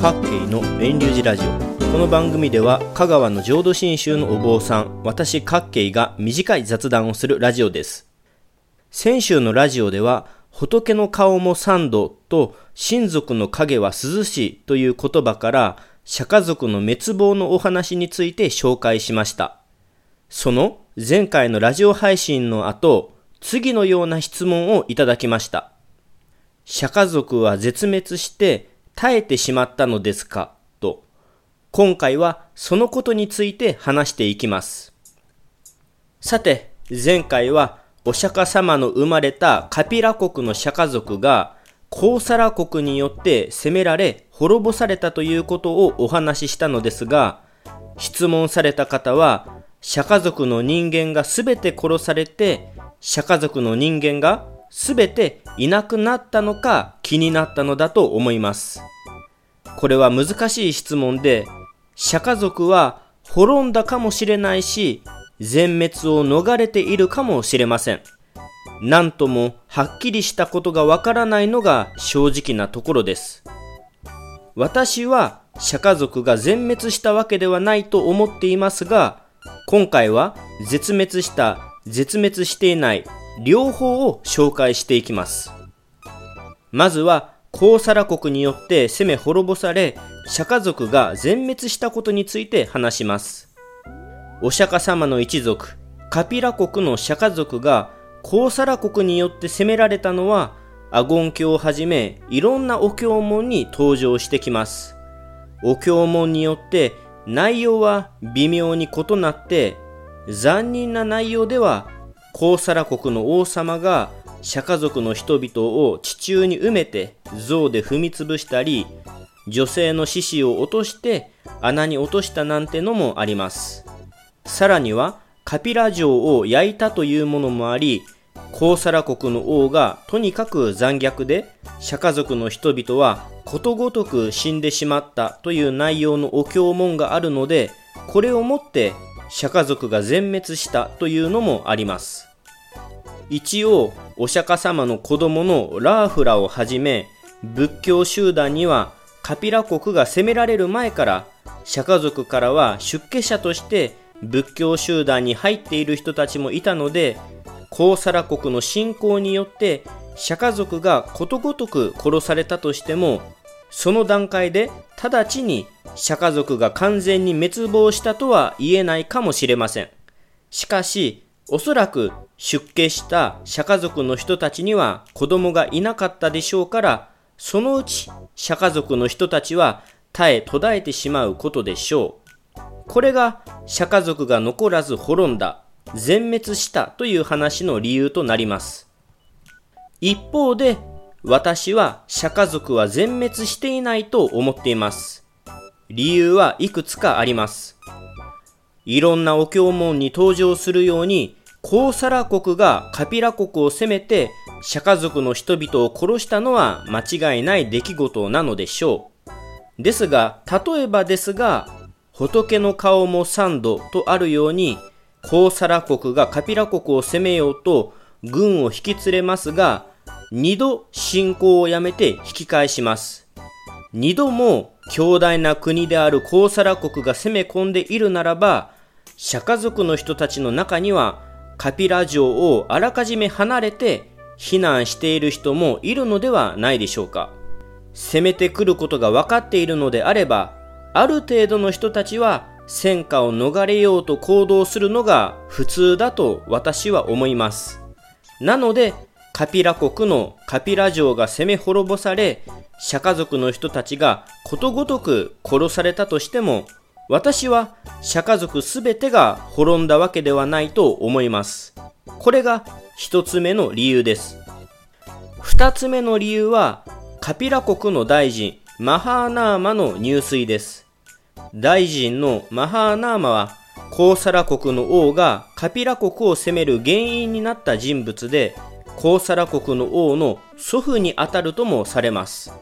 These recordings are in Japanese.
各系の遠流寺ラジオ。この番組では香川の浄土真宗のお坊さん私各系が短い雑談をするラジオです。先週のラジオでは仏の顔も三度と親族の影は涼しいという言葉から釈迦族の滅亡のお話について紹介しました。その前回のラジオ配信の後次のような質問をいただきました。釈迦族は絶滅して耐えてしまったのですか？と、今回はそのことについて話していきます。さて、前回はお釈迦様の生まれたカピラ国の釈迦族がコーサラ国によって攻められ滅ぼされたということをお話ししたのですが、質問された方は、釈迦族の人間が全て殺されて、釈迦族の人間が全ていなくなったのか気になったのだと思います。これは難しい質問で、釈迦族は滅んだかもしれないし、全滅を逃れているかもしれません。なんともはっきりしたことがわからないのが正直なところです。私は釈迦族が全滅したわけではないと思っていますが、今回は絶滅した、絶滅していない両方を紹介していきます。まずは、コーサラ国によって攻め滅ぼされ、釈迦族が全滅したことについて話します。お釈迦様の一族、カピラ国の釈迦族がコーサラ国によって攻められたのは、アゴン教をはじめ、いろんなお経文に登場してきます。お経文によって内容は微妙に異なって、残忍な内容ではコーサラ国の王様が釈迦族の人々を地中に埋めて象で踏みつぶしたり女性の獅子を落として穴に落としたなんてのもあります。さらにはカピラ城を焼いたというものもありコーサラ国の王がとにかく残虐で釈迦族の人々はことごとく死んでしまったという内容のお経文があるのでこれをもって釈迦族が全滅したというのもあります。一応お釈迦様の子供のラーフラをはじめ仏教集団にはカピラ国が攻められる前から釈迦族からは出家者として仏教集団に入っている人たちもいたのでコーサラ国の侵攻によって釈迦族がことごとく殺されたとしてもその段階で直ちに釈迦族が完全に滅亡したとは言えないかもしれません。しかし、おそらく出家した釈迦族の人たちには子供がいなかったでしょうから、そのうち釈迦族の人たちは耐え途絶えてしまうことでしょう。これが釈迦族が残らず滅んだ、全滅したという話の理由となります。一方で、私は釈迦族は全滅していないと思っています。理由はいくつかあります。いろんなお経文に登場するように、コーサラ国がカピラ国を攻めて釈迦族の人々を殺したのは間違いない出来事なのでしょう。ですが、例えばですが、仏の顔も三度とあるように、コーサラ国がカピラ国を攻めようと軍を引き連れますが、二度侵攻をやめて引き返します。二度も強大な国であるコーサラ国が攻め込んでいるならば、釈迦族の人たちの中にはカピラ城をあらかじめ離れて避難している人もいるのではないでしょうか。攻めてくることが分かっているのであれば、ある程度の人たちは戦火を逃れようと行動するのが普通だと私は思います。なので、カピラ国のカピラ城が攻め滅ぼされ、釈迦族の人たちがことごとく殺されたとしても、私は釈迦族すべてが滅んだわけではないと思います。これが一つ目の理由です。二つ目の理由は、カピラ国の大臣、マハーナーマの入水です。大臣のマハーナーマは、コーサラ国の王がカピラ国を攻める原因になった人物で、コーサラ国の王の祖父にあたるともされます。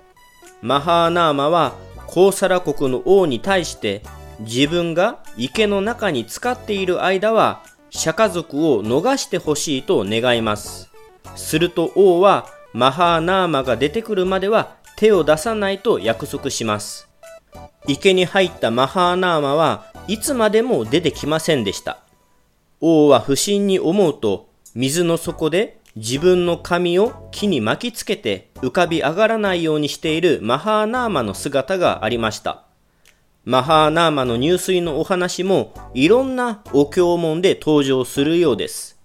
マハーナーマはコーサラ国の王に対して自分が池の中に浸かっている間は釈迦族を逃してほしいと願います。すると王はマハーナーマが出てくるまでは手を出さないと約束します。池に入ったマハーナーマはいつまでも出てきませんでした。王は不審に思うと、水の底で自分の髪を木に巻きつけて浮かび上がらないようにしているマハーナーマの姿がありました。マハーナーマの入水のお話もいろんなお経文で登場するようです。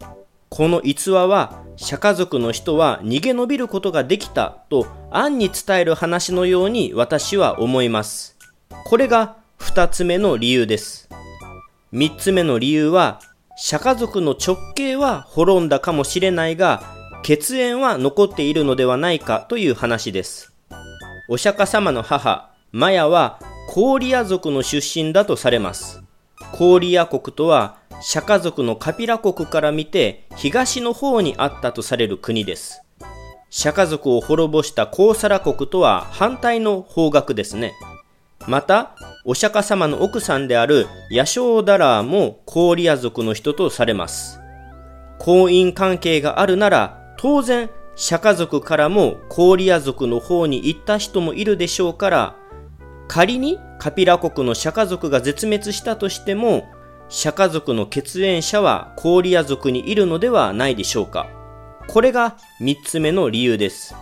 この逸話は釈迦族の人は逃げ延びることができたと暗に伝える話のように私は思います。これが二つ目の理由です。三つ目の理由は釈迦族の直径は滅んだかもしれないが血縁は残っているのではないかという話です。お釈迦様の母、マヤはコーリア族の出身だとされます。コーリア国とは釈迦族のカピラ国から見て東の方にあったとされる国です。釈迦族を滅ぼしたコーサラ国とは反対の方角ですね。また、お釈迦様の奥さんであるヤショーダラーもコーリア族の人とされます。婚姻関係があるなら、当然、釈迦族からもコーリア族の方に行った人もいるでしょうから、仮にカピラ国の釈迦族が絶滅したとしても、釈迦族の血縁者はコーリア族にいるのではないでしょうか。これが3つ目の理由です。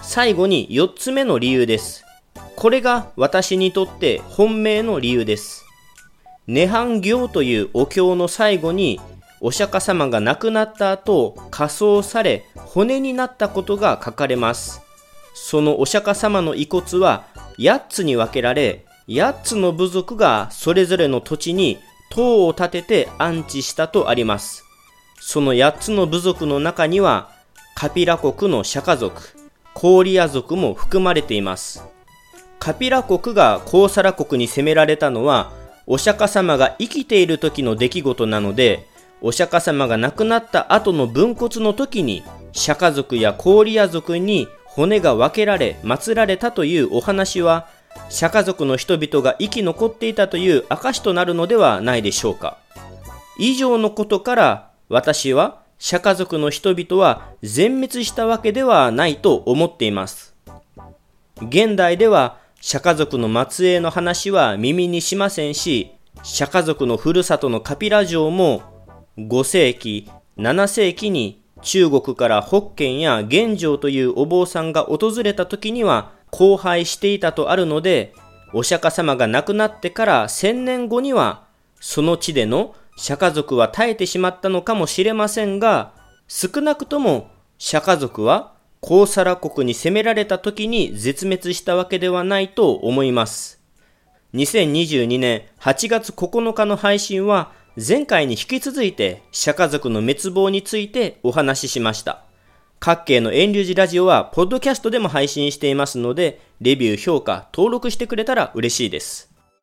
最後に4つ目の理由です。これが私にとって本命の理由です。涅槃行というお経の最後にお釈迦様が亡くなった後、仮装され骨になったことが書かれます。そのお釈迦様の遺骨は8つに分けられ、8つの部族がそれぞれの土地に塔を建てて安置したとあります。その8つの部族の中には、カピラ国の釈迦族、コーリア族も含まれています。カピラ国がコーサラ国に攻められたのは、お釈迦様が生きている時の出来事なので、お釈迦様が亡くなった後の分骨の時に、釈迦族やコーリア族に骨が分けられ、祀られたというお話は、釈迦族の人々が生き残っていたという証となるのではないでしょうか。以上のことから私は釈迦族の人々は全滅したわけではないと思っています。現代では釈迦族の末裔の話は耳にしませんし、釈迦族のふるさとのカピラ城も5世紀、7世紀に中国から北県や玄城というお坊さんが訪れた時には荒廃していたとあるので、お釈迦様が亡くなってから千年後には、その地での釈迦族は絶えてしまったのかもしれませんが、少なくとも釈迦族はコーサラ国に攻められた時に絶滅したわけではないと思います。2022年8月9日の配信は前回に引き続いて釈迦族の滅亡についてお話ししました。各系の遠流寺ラジオは、ポッドキャストでも配信していますので、レビュー、評価、登録してくれたら嬉しいです。